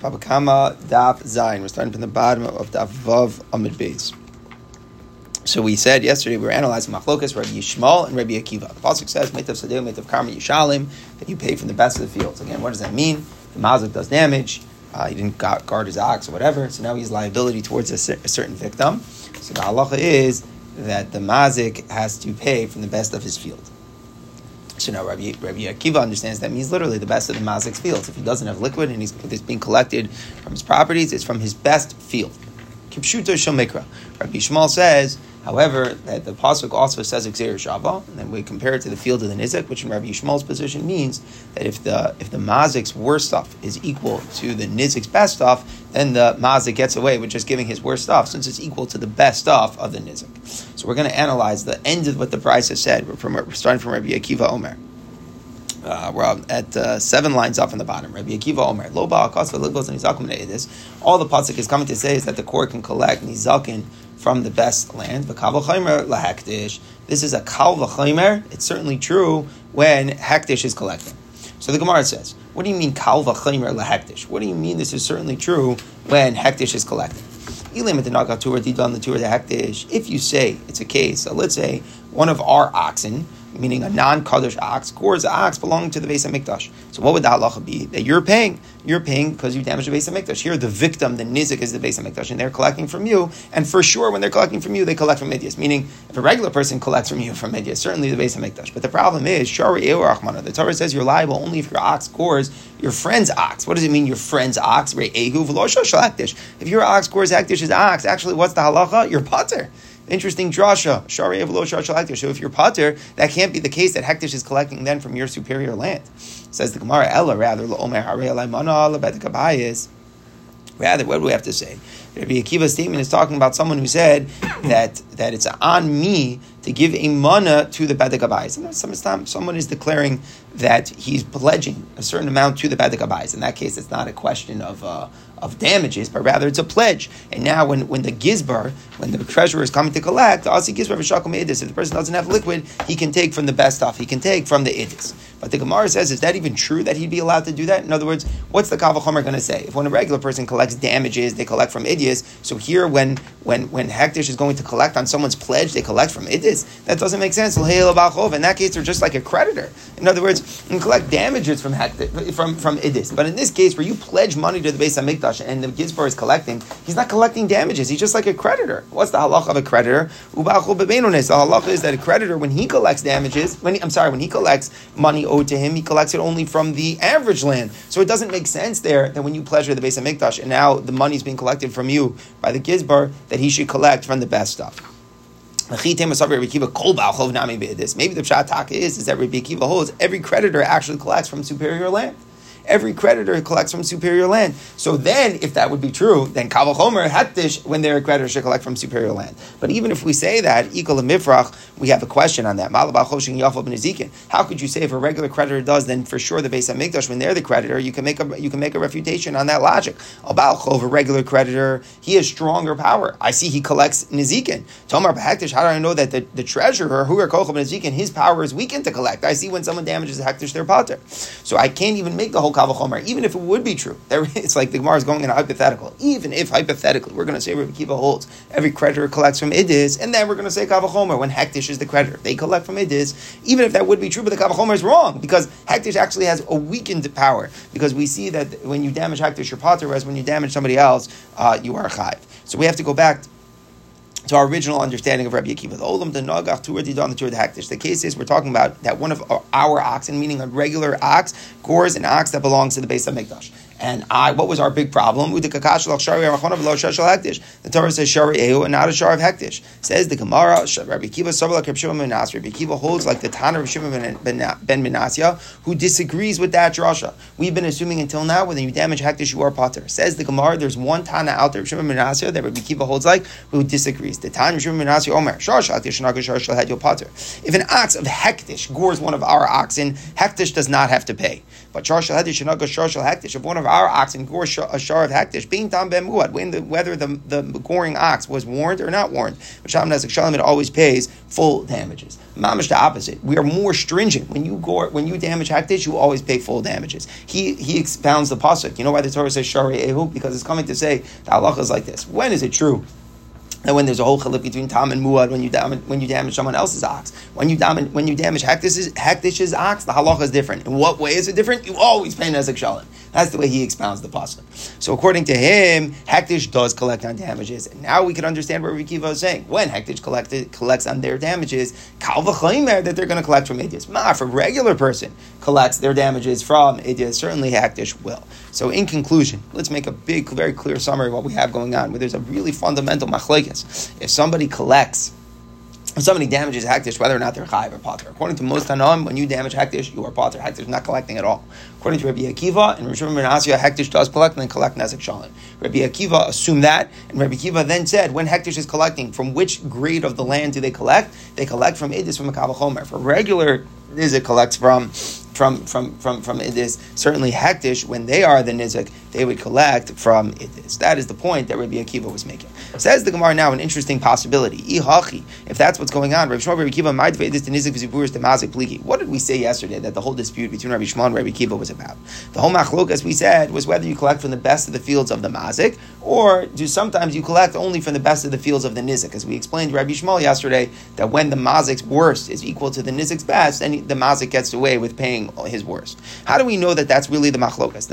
Baba Kama Daf Zayin. We're starting from the bottom of Daf Vav Amid Beis. So we said yesterday we were analyzing Machlokas, Rabbi Yishmael and Rabbi Akiva. The pasuk says, "Metav Sadeu, Metav Karma Yishalim," that you pay from the best of the fields. Again, what does that mean? The mazik does damage. Uh, he didn't guard his ox or whatever, so now he's liability towards a, a certain victim. So the halacha is that the mazik has to pay from the best of his field. So now Rabbi, Rabbi Akiva understands that means literally the best of the mazik's fields. If he doesn't have liquid and he's, it's being collected from his properties, it's from his best field. Kipshuto Shomikra. Rabbi Yishmael says However, that the pasuk also says Gezeira Shava, and then we compare it to the field of the Nizek, which in Rabbi Yishmael's position means that if the if the Mazik's worst stuff is equal to the Nizik's best stuff, then the Mazik gets away with just giving his worst stuff, since it's equal to the best stuff of the Nizik. So we're going to analyze the end of what the brisa has said. We're, from, we're starting from Rabbi Akiva Omer. Uh, we're at uh, seven lines up in the bottom. Rabbi Akiva Omer, Lo Ba'akasva Ligos and Nizakim All the pasuk is coming to say is that the court can collect Nizakin from the best land. This is a kal v'chaymer. It's certainly true when hektish is collecting. So the Gemara says, what do you mean kal v'chaymer? What do you mean this is certainly true when hektish is collecting? If you say it's a case, so let's say one of our oxen meaning a non-kaddish ox, gores ox belonging to the base of mikdash. So what would the halacha be? That you're paying. You're paying because you damaged the Beis Hamikdash. Here, the victim, the nizik, is the base of mikdash, and they're collecting from you. And for sure, when they're collecting from you, they collect from Midyas. Meaning, if a regular person collects from you from Midyas, certainly the base of mikdash. But the problem is, Shari Ewa The Torah says you're liable only if your ox gores your friend's ox. What does it mean, your friend's ox? If your ox gores Hekdish's ox, actually, what's the halacha? You're potter. Interesting drasha. Shari of lo So if you're potter, that can't be the case that Hektish is collecting then from your superior land. Says the Gemara, Ella, rather, Lo Mahariala mana a la badakabaies. Rather, what do we have to say? Rabbi Akiva's statement is talking about someone who said that, that it's on me to give a mana to the Badagabayis. And some, someone is declaring that he's pledging a certain amount to the Badagabayis. In that case, it's not a question of, uh, of damages, but rather it's a pledge. And now, when, when the gizbar, when the treasurer is coming to collect, the Asi gizbar v'shakum idis. If the person doesn't have liquid, he can take from the best stuff. He can take from the idis. But the Gemara says, is that even true that he'd be allowed to do that? In other words, what's the kavachomer going to say? If when a regular person collects damages, they collect from idis. So here, when when when hektish is going to collect on someone's pledge, they collect from idis. That doesn't make sense. In that case, they're just like a creditor. In other words, you collect damages from hektish, from from idis. But in this case, where you pledge money to the base of Hamikdash and the Gizbar is collecting, he's not collecting damages. He's just like a creditor. What's the halach of a creditor? The halach is that a creditor, when he collects damages, when he, I'm sorry, when he collects money owed to him, he collects it only from the average land. So it doesn't make sense there that when you pleasure the base of Hamikdash and now the money is being collected from you by the Gizbar, that he should collect from the best stuff. Maybe the pshat is, is that Rabbi Akiva holds every creditor actually collects from superior land every creditor collects from superior land. So then, if that would be true, then Kavachomer Hatish, when they're a creditor, should collect from superior land. But even if we say that, equal to Mifrach, we have a question on that. How could you say if a regular creditor does, then for sure the Beis Hamikdash, when they're the creditor, you can make a you can make a refutation on that logic. Abalchov, a regular creditor, he has stronger power. I see he collects Nizikin. Tomar Hektish, how do I know that the, the treasurer, who are Kochov Nizikin, his power is weakened to collect? I see when someone damages a Hektish, their potter. So I can't even make the whole Even if it would be true. It's like the Gemara is going in a hypothetical. Even if hypothetically we're going to say Rabbi Kiva holds every creditor collects from Idis, and then we're going to say Kavachomer when Hektish is the creditor. They collect from Idis, even if that would be true, but the Kavachomer is wrong because Hektish actually has a weakened power because we see that when you damage Hektish, you're potter, whereas when you damage somebody else, uh, you are Chayv. So we have to go back to our original understanding of Rabbi Akiva. The Olam the Nagach Tur Didon the Hektish. The case is we're talking about that one of our oxen, meaning a regular ox, gores an ox that belongs to the base of Mikdash. And I, what was our big problem? The Torah says Shari Ehu and not a Shar of Hektish. Says the Gemara, Rabbi Kiva Sabala Menas. Rabbi Kiva holds like the Tana of Shimon ben Menasya, who disagrees with that drasha. We've been assuming until now when you damage Hektish, you are Potter. Says the Gemara, there's one Tana out there, Shimon Menasya, that Rabbi Kiva holds like, who disagrees. The time If an ox of hektish gores one of our oxen, hektish does not have to pay. But shar hektish hektish, if one of our oxen gore a shar of hektish, being tam bemuad, whether the, the goring ox was warned or not warned, Sham Nezik Shalom, it always pays full damages. Mamish the opposite. We are more stringent. When you gore, when you damage hektish, you always pay full damages. He he expounds the pasuk. You know why the Torah says shari ehu? Because it's coming to say the halacha is like this. When is it true? And when there's a whole chiluk between tam and muad when you damage when you damage someone else's ox, when you damage when you damage hekdish's, hekdish's ox, the halacha is different. In what way is it different? You always pay nezek shalim. That's the way he expounds the pasuk. So according to him, hektish does collect on damages. And now we can understand what Rikiva is saying. When hektish collected collects on their damages, kal that they're going to collect from idis. Ma, if a regular person collects their damages from idis, certainly hektish will. So in conclusion, let's make a big, very clear summary of what we have going on. Where there's a really fundamental machlekes. If somebody collects if somebody damages Hektish, whether or not they're Chayiv or Potter. According to most Tanoim, when you damage Hektish, you are Potter. Hektish is not collecting at all. According to Rabbi Akiva and Rishon Ben Asya, Hektish does collect and then collect Nezek Shalim. Rabbi Akiva assumed that, and Rabbi Akiva then said, when Hektish is collecting, from which grade of the land do they collect? They collect from Idis from a Kavachomer. For regular Nizik collects from from from from from Idis. Certainly Hektish, when they are the Nizik, they would collect from Idis. That is the point that Rabbi Akiva was making. Says the Gemara now an interesting possibility. Ihachi, if that's what's going on, Rabbi Shmuel, Rabbi Akiva might Idis the Nizik v'ziburis the Mazik pliki. What did we say yesterday that the whole dispute between Rabbi Shmuel and Rabbi Akiva was about? The whole machlok, as we said, was whether you collect from the best of the fields of the Mazik, or do sometimes you collect only from the best of the fields of the Nizik. As we explained to Rabbi Shmuel yesterday, that when the Mazik's worst is equal to the Nizik's best, the Mazik gets away with paying his worst. How do we know that that's really the machlokas?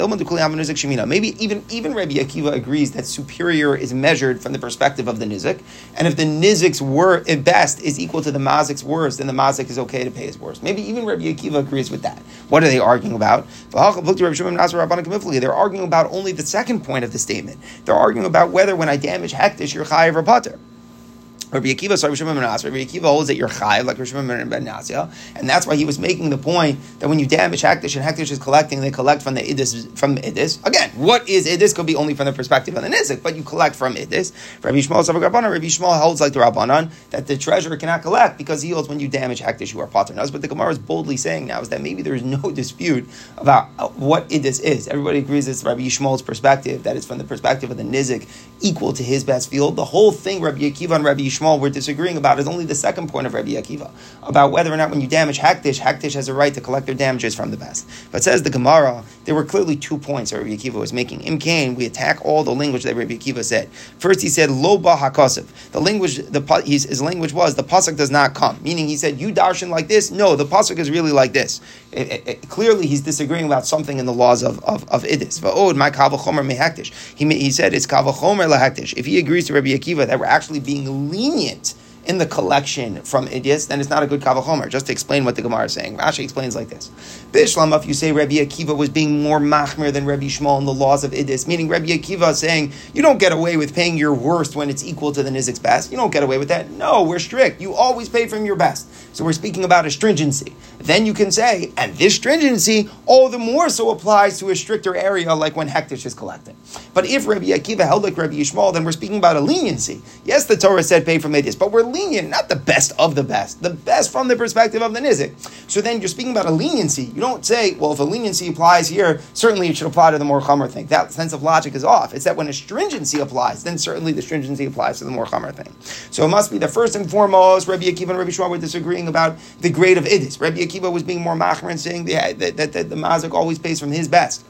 Maybe even even Rabbi Akiva agrees that superior is measured from the perspective of the nizik, and if the nizik's wor- best is equal to the mazik's worst, then the mazik is okay to pay his worst. Maybe even Rabbi Akiva agrees with that. What are they arguing about? They're arguing about only the second point of the statement. They're arguing about whether when I damage hektish, you're chayiv or pater. Rabbi Akiva, sorry, Rabbi Akiva holds that you're chayiv, like Rishon ben Nasya, and that's why he was making the point that when you damage Hektish and Hektish is collecting, they collect from the Idis, from the Idis. Again, what is Idis could be only from the perspective of the Nizik, but you collect from Idis. Rabbi Shmuel, Rabbi Shmuel holds like the Rabbanan that the treasurer cannot collect because he holds when you damage Hektish, you are paternus. But the Gemara is boldly saying now is that maybe there is no dispute about uh, what Idis is. Everybody agrees it's Rabbi Shmuel's perspective, that it's from the perspective of the Nizik equal to his best field. The whole thing Rabbi Akiva and Rabbi Were disagreeing about is only the second point of Rabbi Akiva, about whether or not when you damage Hakdish, Hakdish has a right to collect their damages from the best. But says the Gemara, there were clearly two points that Rabbi Akiva was making. In Cain, we attack all the language that Rabbi Akiva said. First, he said, Lo ba The language, the, his, his language was, the pasuk does not come. Meaning, he said, you darshan like this? No, the pasuk is really like this. It, it, it, clearly, he's disagreeing about something in the laws of, of, of Idis. Va'od, my kavachomer mehaktish. He, he said, it's kavachomer lahaktish. If he agrees to Rabbi Akiva that we're actually being lenient in the collection from Idias, then it's not a good Kavachomer. Just to explain what the Gemara is saying. Rashi explains like this. Bishlam, if you say Rabbi Akiva was being more machmir than Rabbi Shmuel in the laws of Idis, meaning Rabbi Akiva saying, you don't get away with paying your worst when it's equal to the Nizik's best. You don't get away with that. No, we're strict. You always pay from your best. So we're speaking about a stringency. Then you can say, and this stringency all the more so applies to a stricter area like when Hektish is collecting. But if Rabbi Akiva held like Rabbi Yishmael, then we're speaking about a leniency. Yes, the Torah said pay from Idis, but we're lenient, not the best of the best, the best from the perspective of the Nizik. So then you're speaking about a leniency. You don't say, well, if a leniency applies here, certainly it should apply to the more Chomer thing. That sense of logic is off. It's that when a stringency applies, then certainly the stringency applies to the more Chomer thing. So it must be the first and foremost, Rabbi Akiva and Rabbi Shmuel were disagreeing about the grade of Idis. Rabbi Akiva was being more machmer and saying that, that, that, that the Mazik always pays from his best.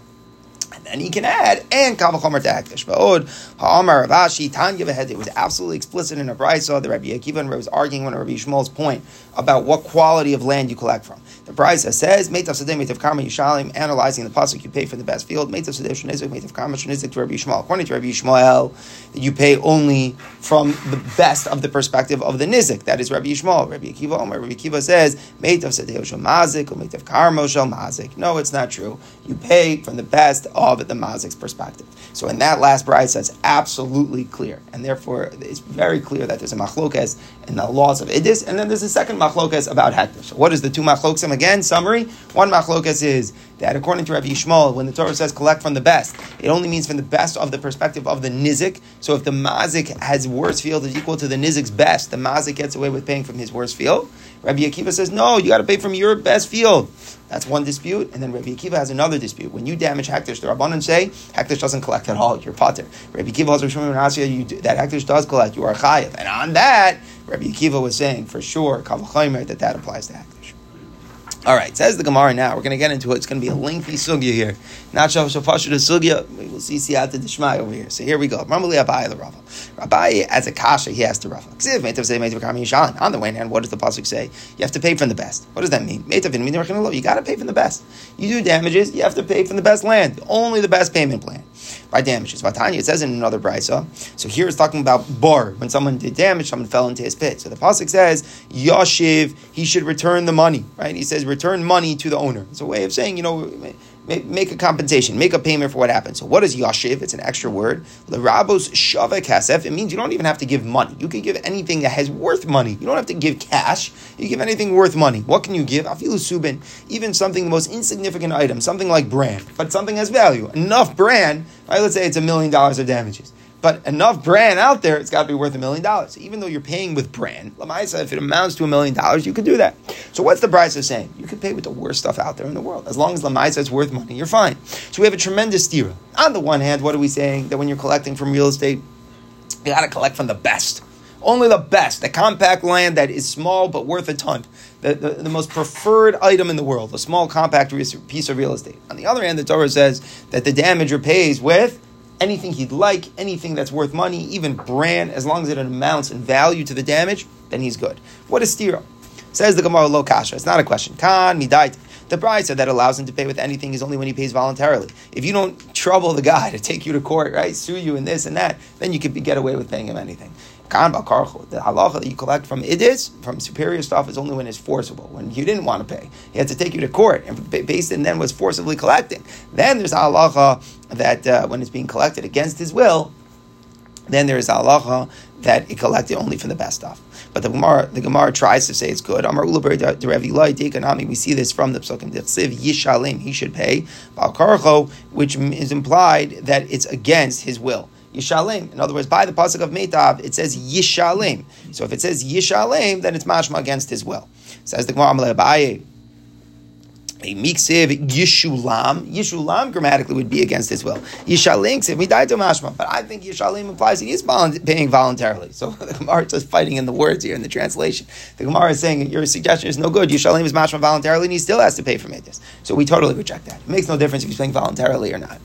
And he can add, and Kavachomer to Hektish. Va'od, Ha'amar Rav Ashi, Tanya Vehed. It was absolutely explicit in a brisa. The Rabbi Akiva was arguing on Rabbi Shmuel's point about what quality of land you collect from. The brisa says, Meitav Sadeh, Meitav Karma Yishalim, analyzing the pasuk, you pay for the best field. Meitav Sadeh Shenizik, Meitav Karma Shenizik to Rabbi Shmuel. According to Rabbi Shmuel, you pay only from the best of the perspective of the Nizik. That is Rabbi Shmuel. Rabbi Akiva, Rabbi Akiva says, Meitav Sadeh Shel Mazik, or Meitav Karma Shel Mazik. No, it's not true. You pay from the best of the mazik's perspective. So in that last brisa, it's absolutely clear, and therefore it's very clear that there's a machlokas in the laws of idis, and then there's a second machlokas about hektish. So what is the two machlokas? Again, summary: one machlokas is that according to Rabbi Yishmael, when the Torah says collect from the best, it only means from the best of the perspective of the nizik. So if the mazik has worse field is equal to the nizik's best, the mazik gets away with paying from his worst field. Rabbi Akiva says, no, you got to pay from your best field. That's one dispute. And then Rabbi Akiva has another dispute. When you damage Hektish, the Rabbanan say, Hektish doesn't collect at all. You're potter. Rabbi Akiva also you that Hektish does collect. You are chayiv. And on that, Rabbi Akiva was saying for sure, that that applies to Hektish. All right, says the Gemara now. We're going to get into it. It's going to be a lengthy sugya here. Not so so the sugya. We will see siyata dishmai over here. So here we go. Ramali Abaye the Rava. Rabbi as a kasha, he asked the Rava. On the one hand, what does the pasuk say? You have to pay from the best. What does that mean? You got to pay from the best. You do damages, you have to pay from the best land. Only the best payment plan by damages. Vatanya, it says in another brisa. So here it's talking about bar. When someone did damage, someone fell into his pit. So the pasuk says, Yashiv, he should return the money, right? He says, return money to the owner. It's a way of saying, you know, make a compensation, make a payment for what happened. So what is yashiv? It's an extra word. L'rabos shavek kasef. It means you don't even have to give money. You can give anything that has worth money. You don't have to give cash. You give anything worth money. What can you give? Afilu subin. Even something the most insignificant item, something like brand, but something has value. Enough brand. Right? Let's say it's a million dollars of damages. But enough brand out there, it's got to be worth a million dollars. Even though you're paying with brand, Lamaisa, if it amounts to a million dollars, you can do that. So what's the price of saying? You can pay with the worst stuff out there in the world. As long as Lamaisa is worth money, you're fine. So we have a tremendous stira. On the one hand, what are we saying? That when you're collecting from real estate, you got to collect from the best. Only the best, the compact land that is small but worth a ton. The, the, the, most preferred item in the world, a small compact piece of real estate. On the other hand, the Torah says that the damager pays with anything he'd like, anything that's worth money, even brand, as long as it amounts in value to the damage, then he's good. What is stira? Says the Gemara Lo Kasha. It's not a question. Kan midait. The brisa that allows him to pay with anything is only when he pays voluntarily. If you don't trouble the guy to take you to court, right, sue you in this and that, then you could be, get away with paying him anything. The halacha that you collect from idis, from superior stuff, is only when it's forcible. When you didn't want to pay, he had to take you to court, and based and then was forcibly collecting. Then there's halacha that uh, when it's being collected against his will, then there is halacha that it collected only from the best stuff. But the Gemara, the Gemara tries to say it's good. Amar We see this from the Psukim. Yishalim, he should pay. which is implied that it's against his will. In other words, by the pasuk of Meitav, it says Yishalim. So if it says Yishalim, then it's mashma against his will. Says the Gemara Abaye. A miksiv yishulam. Yishulam grammatically would be against his will. Yishalim to mashma. But I think yishalim implies he is paying voluntarily. So the Gemara is just fighting in the words here in the translation. The Gemara is saying your suggestion is no good. Yishalim is mashma voluntarily, and he still has to pay for mitzvahs. So we totally reject that. It makes no difference if he's paying voluntarily or not.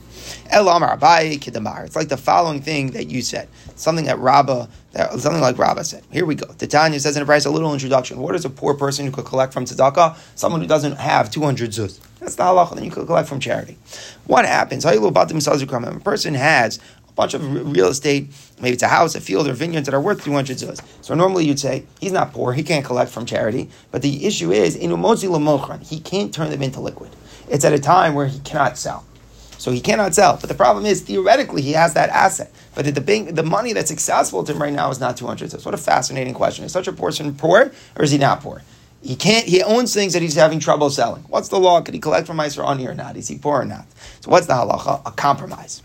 It's like the following thing that you said. Something that Rabbah, that, something like Rabbah said. Here we go. Titania says in a brisa a little introduction. What is a poor person who could collect from tzedakah? Someone who doesn't have 200 zuz. That's the halacha. Then you could collect from charity. What happens? A person has a bunch of real estate, maybe it's a house, a field, or vineyards that are worth 200 zuz. So normally you'd say, he's not poor, he can't collect from charity. But the issue is, he can't turn them into liquid. It's at a time where he cannot sell. So he cannot sell. But the problem is, theoretically, he has that asset. But the bank, the money that's accessible to him right now is not 200 So What a fascinating question. Is such a person poor or is he not poor? He can't, he owns things that he's having trouble selling. What's the law? Can he collect from Meiser Ani or not? Is he poor or not? So what's the halacha? A compromise.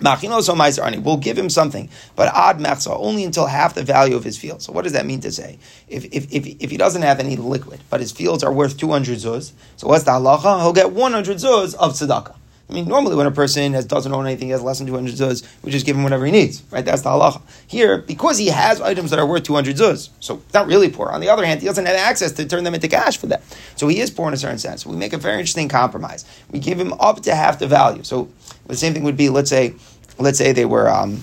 We'll give him something, but ad mechsa, only until half the value of his field. So what does that mean to say? If, if, if, if he doesn't have any liquid, but his fields are worth 200 zuz, so what's the halacha? He'll get 100 zuz of tzedakah. I mean, normally when a person has, doesn't own anything, he has less than 200 zuz, we just give him whatever he needs, right? That's the halacha. Here, because he has items that are worth 200 zuz, so not really poor. On the other hand, he doesn't have access to turn them into cash for that. So he is poor in a certain sense. We make a very interesting compromise. We give him up to half the value. So the same thing would be, let's say, let's say they were, um,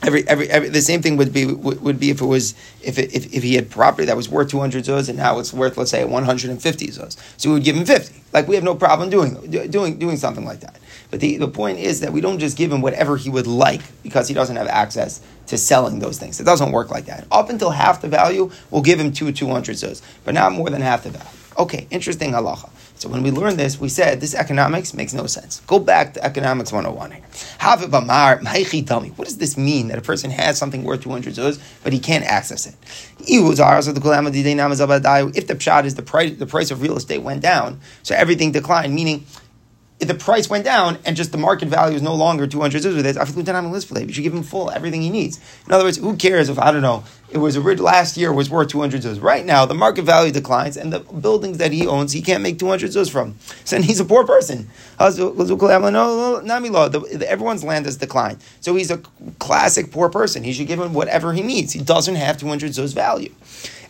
Every, every, every, the same thing would be would, be if it was if, it, if if he had property that was worth 200 zuz and now it's worth let's say 150 zuz so we would give him 50 like we have no problem doing doing doing something like that. But the, the point is that we don't just give him whatever he would like because he doesn't have access to selling those things. It doesn't work like that. Up until half the value we'll give him two 200 zuz but not more than half the value. Okay interesting halacha So when we learned this, we said this economics makes no sense. Go back to economics 101 here. What does this mean that a person has something worth 200 zuz, but he can't access it? If the pshat is the price, the price of real estate went down, so everything declined, meaning if the price went down and just the market value is no longer 200 zuz, you should give him full everything he needs. In other words, who cares if, I don't know, it was rich last year was worth 200 zuz. Right now, the market value declines and the buildings that he owns, he can't make 200 zuz from. So he's a poor person. Everyone's land has declined. So he's a classic poor person. He should give him whatever he needs. He doesn't have 200 zuz value.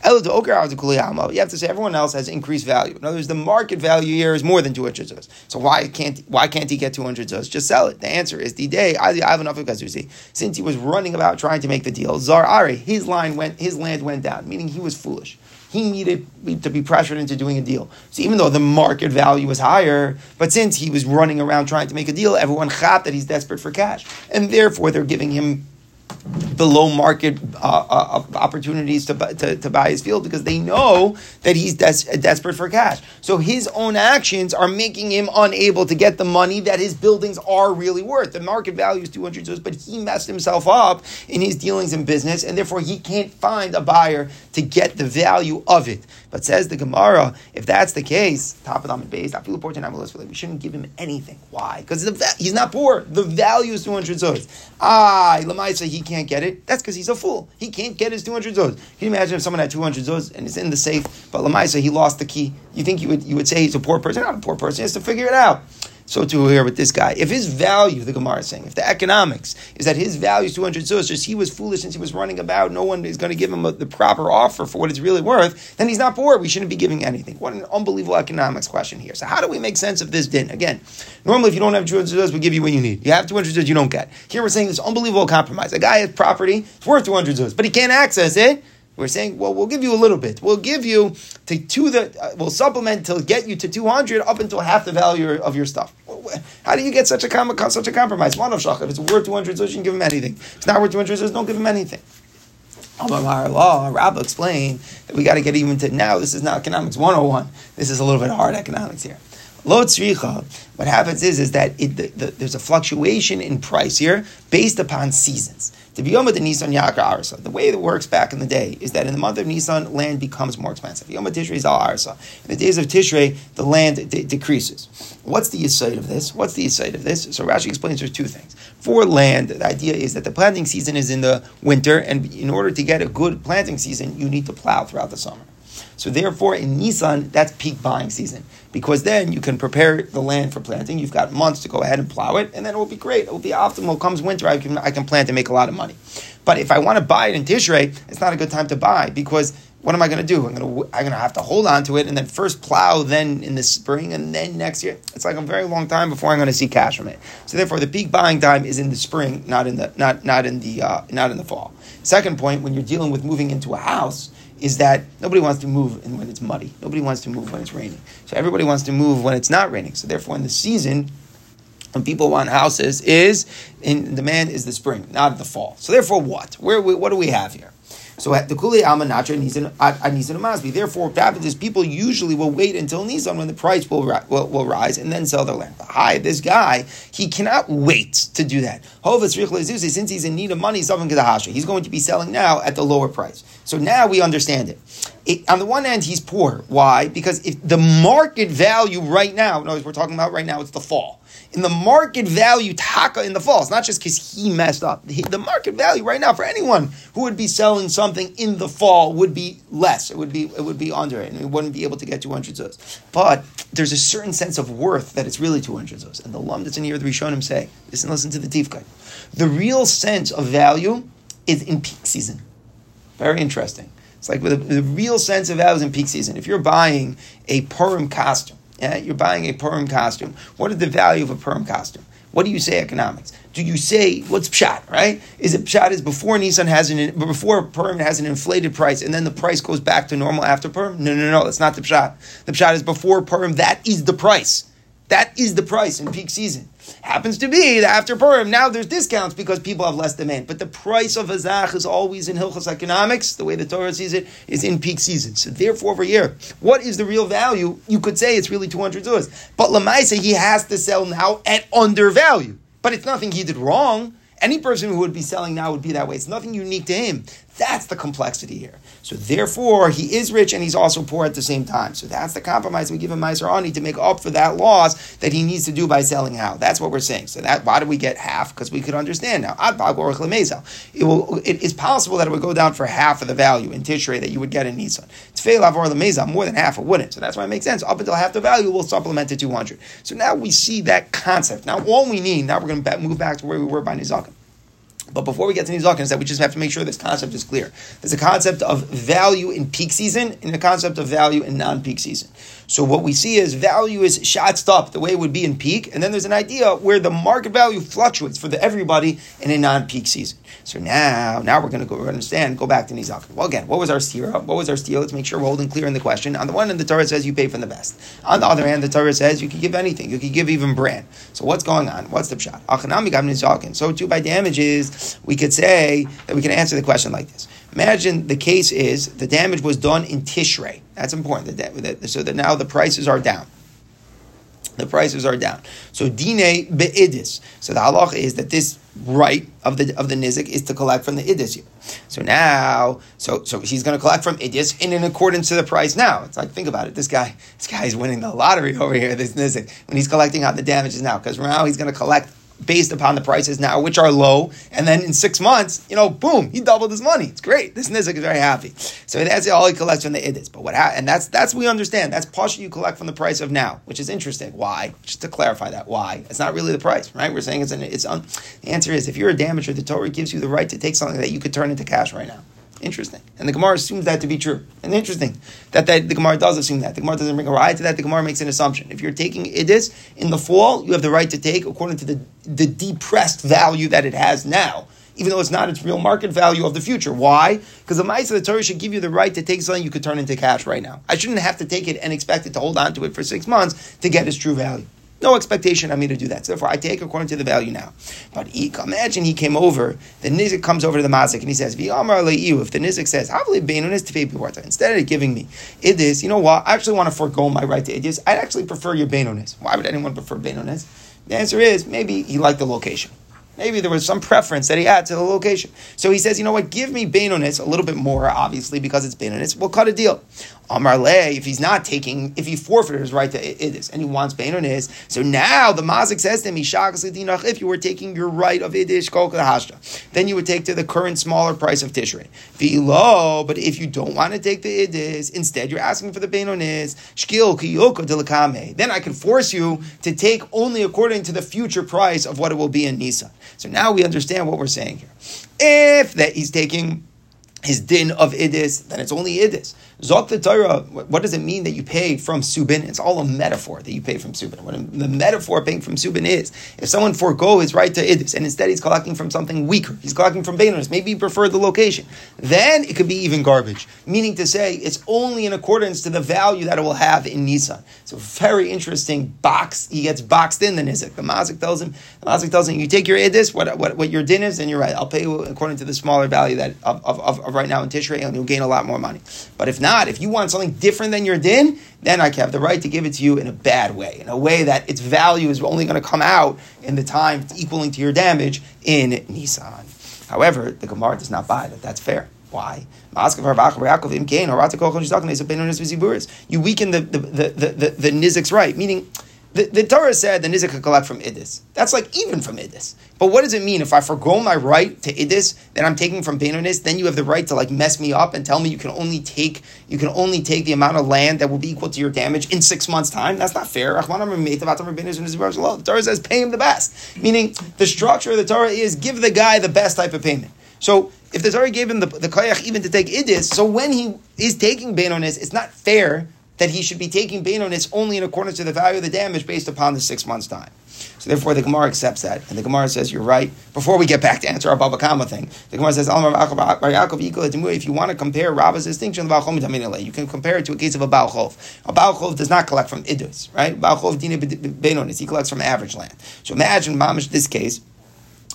You have to say everyone else has increased value. In other words, the market value here is more than 200 zuz. So why can't why can't he get 200 zuz? Just sell it. The answer is the day I have enough of. Since he was running about trying to make the deal, Zar Ari, his line went his land went down, meaning he was foolish. He needed to be pressured into doing a deal. So even though the market value was higher, but since he was running around trying to make a deal, everyone thought that he's desperate for cash. And therefore they're giving him below market uh, uh, opportunities to, to, to, buy his field because they know that he's des- desperate for cash. So his own actions are making him unable to get the money that his buildings are really worth. The market value is 200 zuz, but he messed himself up in his dealings in business, and therefore he can't find a buyer to get the value of it. But says the Gemara, if that's the case, top of the base, we shouldn't give him anything. Why? Because he's not poor. The value is 200 zuz. Ah, Lamaisa, he can't get it. That's because he's a fool. He can't get his 200 zuz. Can you imagine if someone had 200 zuz and it's in the safe, but Lamaisa, he lost the key? You think you would, you would say he's a poor person? Not a poor person. He has to figure it out. So too here with this guy. If his value, the Gemara is saying, if the economics is that his value is 200 zuz, he was foolish since he was running about, no one is going to give him a, the proper offer for what it's really worth, then he's not poor. We shouldn't be giving anything. What an unbelievable economics question here. So how do we make sense of this din? Again, normally if you don't have 200 zuz, we give you what you need. You have 200 zuz, you don't get. Here we're saying this unbelievable compromise. A guy has property, it's worth 200 zuz, but he can't access it. We're saying, well, we'll give you a little bit. We'll give you to, to the, uh, we'll supplement to get you to 200 up until half the value of your stuff. How do you get such a, com- such a compromise? One of Shach, If it's worth 200 zuz, you can give him anything. If it's not worth 200 zuz, don't give him anything. Amar law, Rabbi explained that we got to get even to now. This is not economics 101. This is a little bit hard economics here. Lo tzricha, what happens is, is that it, the, the, there's a fluctuation in price here based upon seasons. The way it works back in the day is that in the month of Nisan, land becomes more expensive. In the days of Tishrei, the land de- decreases. What's the insight of this? What's the insight of this? So Rashi explains there's two things. For land, the idea is that the planting season is in the winter, and in order to get a good planting season, you need to plow throughout the summer. So therefore, in Nisan, that's peak buying season because then you can prepare the land for planting. You've got months to go ahead and plow it, and then it will be great. It will be optimal. Comes winter, I can I can plant and make a lot of money. But if I want to buy it in Tishrei, it's not a good time to buy because what am I going to do? I'm going to I'm going to have to hold on to it and then first plow, then in the spring, and then next year. It's like a very long time before I'm going to see cash from it. So therefore, the peak buying time is in the spring, not in the not not in the uh, not in the fall. Second point, when you're dealing with moving into a house is that nobody wants to move when it's muddy. Nobody wants to move when it's raining. So everybody wants to move when it's not raining. So therefore, in the season, when people want houses, is in demand is the spring, not the fall. So therefore, what? Where what do we have here? So the Kuli Alma Natra Nisan uh, Masbi. Therefore, happens is people usually will wait until Nisan when the price will, will, will rise and then sell their land. But hi, this guy, he cannot wait to do that. Since he's in need of money, he's going to be selling now at the lower price. So now we understand it. it. On the one hand, he's poor. Why? Because if the market value right now, in other words, we're talking about right now, it's the fall in the market value taka in the fall. It's not just because he messed up. The market value right now for anyone who would be selling something in the fall would be less. It would be it would be under it, and we wouldn't be able to get 200 zuz. But there's a certain sense of worth that it's really 200 zuz. And the lum that's in here, the Rishonim say, listen, listen to the Tifkai. The real sense of value is in peak season. Very interesting. It's like with the real sense of value is in peak season. If you're buying a Purim costume, yeah, you're buying a Purim costume. What is the value of a Purim costume? What do you say economics? Do you say what's pshat? Right? Is it pshat is before Nissan has an before Purim has an inflated price and then the price goes back to normal after Purim? No, no, no. That's not the pshat. The pshat is before Purim. That is the price. That is the price in peak season. Happens to be that after Purim, now there's discounts because people have less demand. But the price of a zach is always in Hilchos economics, the way the Torah sees it, is in peak season. So therefore, over here, what is the real value? You could say it's really 200 zuz. But Lamaisa, he has to sell now at undervalue. But it's nothing he did wrong. Any person who would be selling now would be that way. It's nothing unique to him. That's the complexity here. So therefore, he is rich and he's also poor at the same time. So that's the compromise we give him Meiser to make up for that loss that he needs to do by selling how. That's what we're saying. So that why do we get half? Because we could understand now. It will. It is possible that it would go down for half of the value in Tishrei that you would get in Nissan. It's fail more than half it wouldn't. So that's why it makes sense. Up until half the value, we'll supplement to two hundred. So now we see that concept. Now all we need. Now we're going to move back to where we were by Nizakim. But before we get to Nizakin, is that we just have to make sure this concept is clear. There's a concept of value in peak season and a concept of value in non-peak season. So what we see is value is shot up the way it would be in peak, and then there's an idea where the market value fluctuates for the, everybody in a non-peak season. So now, now we're going to go understand. Go back to Nizakin. Well, again, what was our steer? What was our steer? Let's make sure we're holding clear in the question. On the one hand, the Torah says you pay from the best. On the other hand, the Torah says you can give anything. You can give even brand. So what's going on? What's the Nizakin. So too by damages, we could say that we can answer the question like this. Imagine the case is the damage was done in Tishrei. That's important. So that now the prices are down. The prices are down. So dine beidis. So the halach is that this right of the of the nizik is to collect from the idis. So now, so so he's going to collect from idis in, in accordance to the price now. It's like think about it. This guy, this guy is winning the lottery over here. This nizik when he's collecting out the damages now because now he's going to collect based upon the prices now, which are low, and then in six months, you know, boom, he doubled his money. It's great. This nizik is very happy. So that's all he collects from the idis. But what ha- and that's that's we understand. That's partially you collect from the price of now, which is interesting. Why? Just to clarify that, why? It's not really the price, right? We're saying it's an it's un- the answer is if you're a damager, the Torah gives you the right to take something that you could turn into cash right now. Interesting. And the Gemara assumes that to be true. And interesting that, that the Gemara does assume that. The Gemara doesn't bring a right to that. The Gemara makes an assumption. If you're taking idis in the fall, you have the right to take according to the, the depressed value that it has now, even though it's not its real market value of the future. Why? Because the Mice of the Torah should give you the right to take something you could turn into cash right now. I shouldn't have to take it and expect it to hold on to it for six months to get its true value. No expectation on me to do that. So therefore, I take according to the value now. But imagine he came over, the nizik comes over to the mazik and he says. If the nizik says, "Havli beinunis to instead of giving me idis, you know what? I actually want to forego my right to idis. I'd actually prefer your beinunis. Why would anyone prefer beinunis? The answer is maybe he liked the location. Maybe there was some preference that he had to the location. So he says, you know what, give me Benonis a little bit more, obviously, because it's Benonis. We'll cut a deal. Amarle, if he's not taking, if he forfeited his right to Idis and he wants Benonis, so now the Mazik says to him, if you were taking your right of Idish, then you would take to the current smaller price of Tishrei. Vilo, but if you don't want to take the Idis, instead you're asking for the Benonis, Shkil Kiyoko Dilakame, then I can force you to take only according to the future price of what it will be in Nisa. So now we understand what we're saying here. If that he's taking his din of idis, then it's only idis. Zok the Torah, what does it mean that you pay from Subin? It's all a metaphor that you pay from Subin. What the metaphor paying from Subin is, if someone forego his right to idis and instead he's collecting from something weaker, he's collecting from Beinos, maybe he preferred the location, then it could be even garbage. Meaning to say, it's only in accordance to the value that it will have in Nissan. So very interesting box, he gets boxed in the Nizik. The Mazik tells him, the Mazik tells him, you take your idis, what, what, what your din is, and you're right, I'll pay you according to the smaller value that of, of, of right now in Tishrei, and you'll gain a lot more money. But if not, if you want something different than your din, then I have the right to give it to you in a bad way, in a way that its value is only going to come out in the time equaling to your damage in Nissan. However, the Gemara does not buy that. That's fair. Why? You weaken the, the, the, the, the nizik's right, meaning the, the Torah said the Nizik could collect from Idis. That's like even from Idis. But what does it mean? If I forego my right to Idis, then I'm taking from Benonis, then you have the right to like mess me up and tell me you can only take you can only take the amount of land that will be equal to your damage in six months' time. That's not fair. The Torah says pay him the best. Meaning the structure of the Torah is give the guy the best type of payment. So if the Torah gave him the, the even to take Idis, so when he is taking Benonis, it's not fair that he should be taking Beinonis only in accordance to the value of the damage based upon the six months' time. So therefore, the Gemara accepts that, and the Gemara says you're right. Before we get back to answer our Baba Kama thing, the Gemara says if you want to compare Rabba's distinction of you can compare it to a case of a Baal Chov. A Baal Chov does not collect from Idus, right? Baal Chov Dina Benonis, he collects from average land. So imagine, Mamish, this case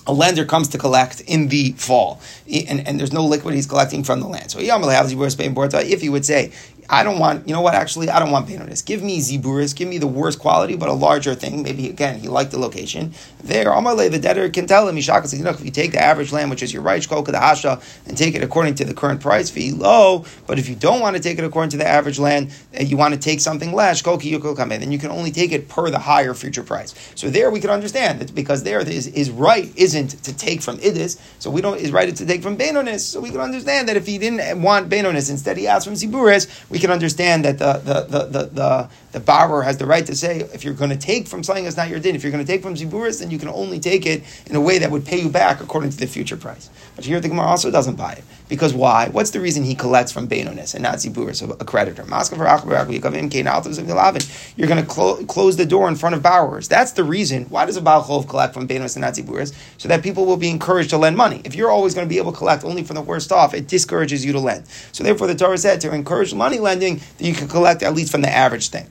a lender comes to collect in the fall, and, and there's no liquid he's collecting from the land. So if he would say, I don't want, you know what, actually, I don't want Benonis. Give me Ziburis, give me the worst quality, but a larger thing. Maybe, again, he liked the location. There, Amalei, the debtor can tell him, you know, if you take the average land, which is your right, Shkolka, the Hasha, and take it according to the current price fee, low, but if you don't want to take it according to the average land, and you want to take something less, Shkolka, Yukol, in, then you can only take it per the higher future price. So there we can understand that because there his, his right isn't to take from Idis, so we don't, his right is to take from Benonis, so we can understand that if he didn't want Benonis, instead he asked from Ziburis, we can understand that the the the the, the, the borrower has the right to say if you're going to take from something that's not your din, if you're going to take from ziburis, then you can only take it in a way that would pay you back according to the future price. But here the Gemara also doesn't buy it because why? What's the reason he collects from Benonis and not ziburis, a creditor? You're going to clo- close the door in front of borrowers. That's the reason. Why does a Baal collect from Benonis and not ziburis? So that people will be encouraged to lend money. If you're always going to be able to collect only from the worst off, it discourages you to lend. So therefore, the Torah said to encourage money lending that you can collect at least from the average thing.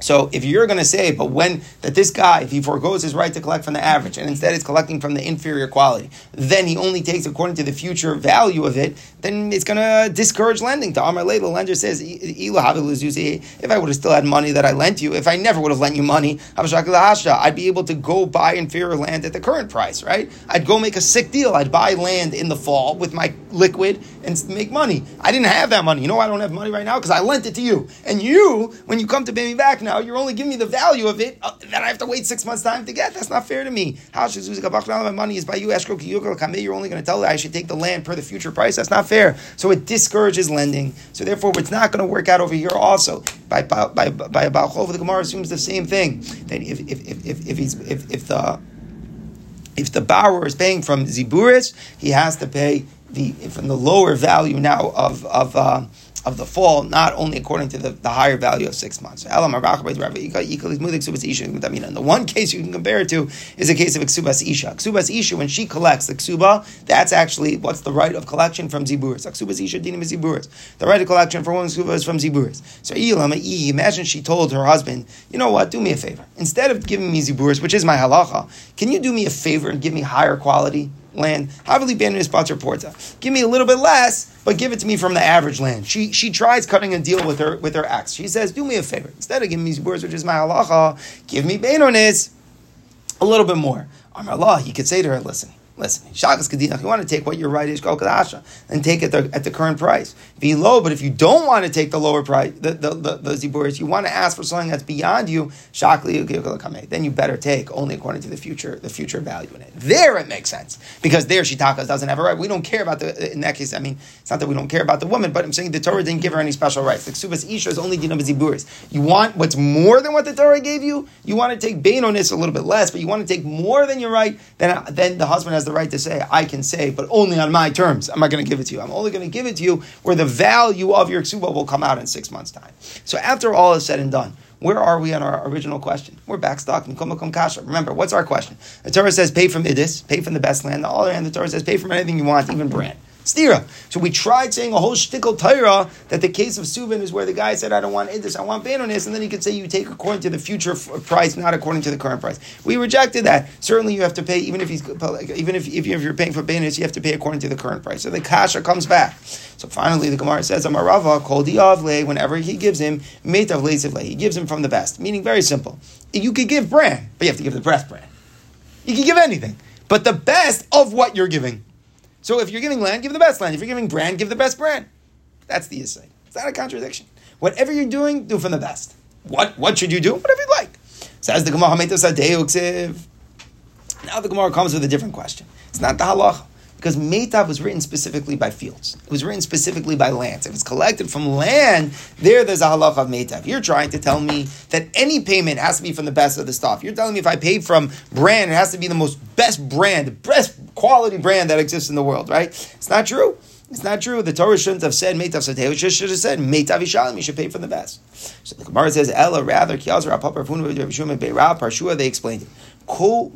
So if you're going to say, but when that this guy, if he foregoes his right to collect from the average and instead is collecting from the inferior quality, then he only takes according to the future value of it, then it's going to discourage lending. To Amar the lender says, if I would have still had money that I lent you, if I never would have lent you money, I'd be able to go buy inferior land at the current price, right? I'd go make a sick deal. I'd buy land in the fall with my liquid and make money. I didn't have that money. You know I don't have money right now? Because I lent it to you. And you, when you come to pay me back now, now, you're only giving me the value of it uh, that I have to wait six months' time to get. That's not fair to me. How should my money is by you, You're only going to tell me I should take the land per the future price. That's not fair. So it discourages lending. So therefore, it's not going to work out over here also. By by by, a the Gemara assumes the same thing that if if if if, if he's if, if the if the borrower is paying from ziburis, he has to pay the from the lower value now of of. Uh, of the fall, not only according to the, the higher value of six months. And the one case you can compare it to is a case of Ksubas Isha. Ksubas Isha, when she collects the Ksuba, that's actually what's the right of collection from Ziburis. Ksubas Isha dinim Ziburis. The right of collection for women's Ksuba is from Ziburis. So imagine she told her husband, you know what, do me a favor. Instead of giving me Ziburis, which is my halacha, can you do me a favor and give me higher quality? Land. Havili Banin sponsor Porta. Give me a little bit less, but give it to me from the average land. She she tries cutting a deal with her with her ex. She says, "Do me a favor. Instead of giving me these words, which is my halacha, give me Bainonis a little bit more." Amar Allah, he could say to her, "Listen." Listen, Shagas Kadina, if you want to take what your right is, go Kadasha, then take it at the current price. Be low, but if you don't want to take the lower price, the, the, the, the Ziburis, you want to ask for something that's beyond you, Shakli then you better take only according to the future the future value in it. There it makes sense. Because there Shitakas doesn't have a right. We don't care about the, in that case, I mean, it's not that we don't care about the woman, but I'm saying the Torah didn't give her any special rights. The Ksubas Isha is only Dinam Ziburis. You want what's more than what the Torah gave you? You want to take Beinonis a little bit less, but you want to take more than your right, then, then the husband has the right to say, I can say, but only on my terms. I'm not going to give it to you. I'm only going to give it to you where the value of your ksuba will come out in six months' time. So after all is said and done, where are we on our original question? We're back stuck Kumakum Kasha. Remember, what's our question? The Torah says pay from Idis, pay from the best land. The other hand, the Torah says pay from anything you want, even brand. Stira. So we tried saying a whole shtickle Torah that the case of Suvin is where the guy said, I don't want Idis, I want Benonis, and then he could say you take according to the future price, not according to the current price. We rejected that. Certainly you have to pay, even if he's even if, if you're paying for Benonis, you have to pay according to the current price. So the Kasha comes back. So finally the Gemara says, Amarava, Kol Diavle, whenever he gives him, Metav Leisivle, he gives him from the best. Meaning very simple. You could give brand, but you have to give the best brand. You can give anything, but the best of what you're giving. So if you're giving land, give the best land. If you're giving brand, give the best brand. That's the Yisai. It's not a contradiction. Whatever you're doing, do from the best. What what should you do? Whatever you like. Says the Gemara Now the Gemara comes with a different question. It's not the halacha. Because Meitav was written specifically by fields. It was written specifically by lands. If it's collected from land, there there's a halacha of Meitav. You're trying to tell me that any payment has to be from the best of the stuff. You're telling me if I pay from brand, it has to be the most best brand, the best quality brand that exists in the world, right? It's not true. It's not true. The Torah shouldn't have said Meitav Sateh. It should have said Meitav Yishalim. You should pay from the best. So the Gemara says Ella rather Kiazra Papa Parshua. They explained it. Kol.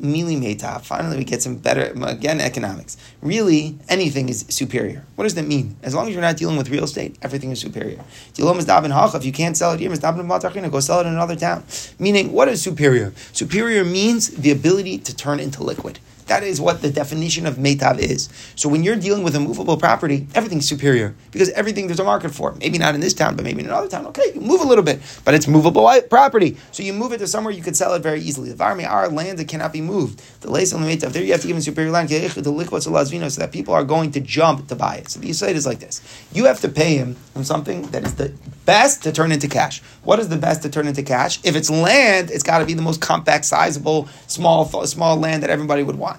Finally, we get some better, again, economics. Really, anything is superior. What does that mean? As long as you're not dealing with real estate, everything is superior. If you can't sell it here, go sell it in another town. Meaning, what is superior? Superior means the ability to turn into liquid. That is what the definition of Meitav is. So when you're dealing with a movable property, everything's superior because everything there's a market for. Maybe not in this town, but maybe in another town. Okay, you move a little bit, but it's movable property. So you move it to somewhere you could sell it very easily. The Varmi are land that cannot be moved. The lace on the Meitav, there you have to give them superior land, the liquid so that people are going to jump to buy it. So the site is like this. You have to pay him on something that is the best to turn into cash. What is the best to turn into cash? If it's land, it's got to be the most compact, sizable, small, small land that everybody would want.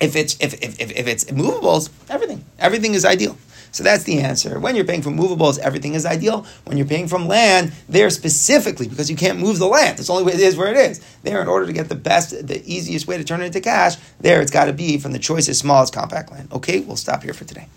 If it's if, if, if, if it's movables, everything everything is ideal. So that's the answer. When you're paying for movables, everything is ideal. When you're paying from land, there specifically, because you can't move the land, it's the only way it is where it is. There, in order to get the best, the easiest way to turn it into cash, there it's got to be from the choicest, smallest compact land. Okay, we'll stop here for today.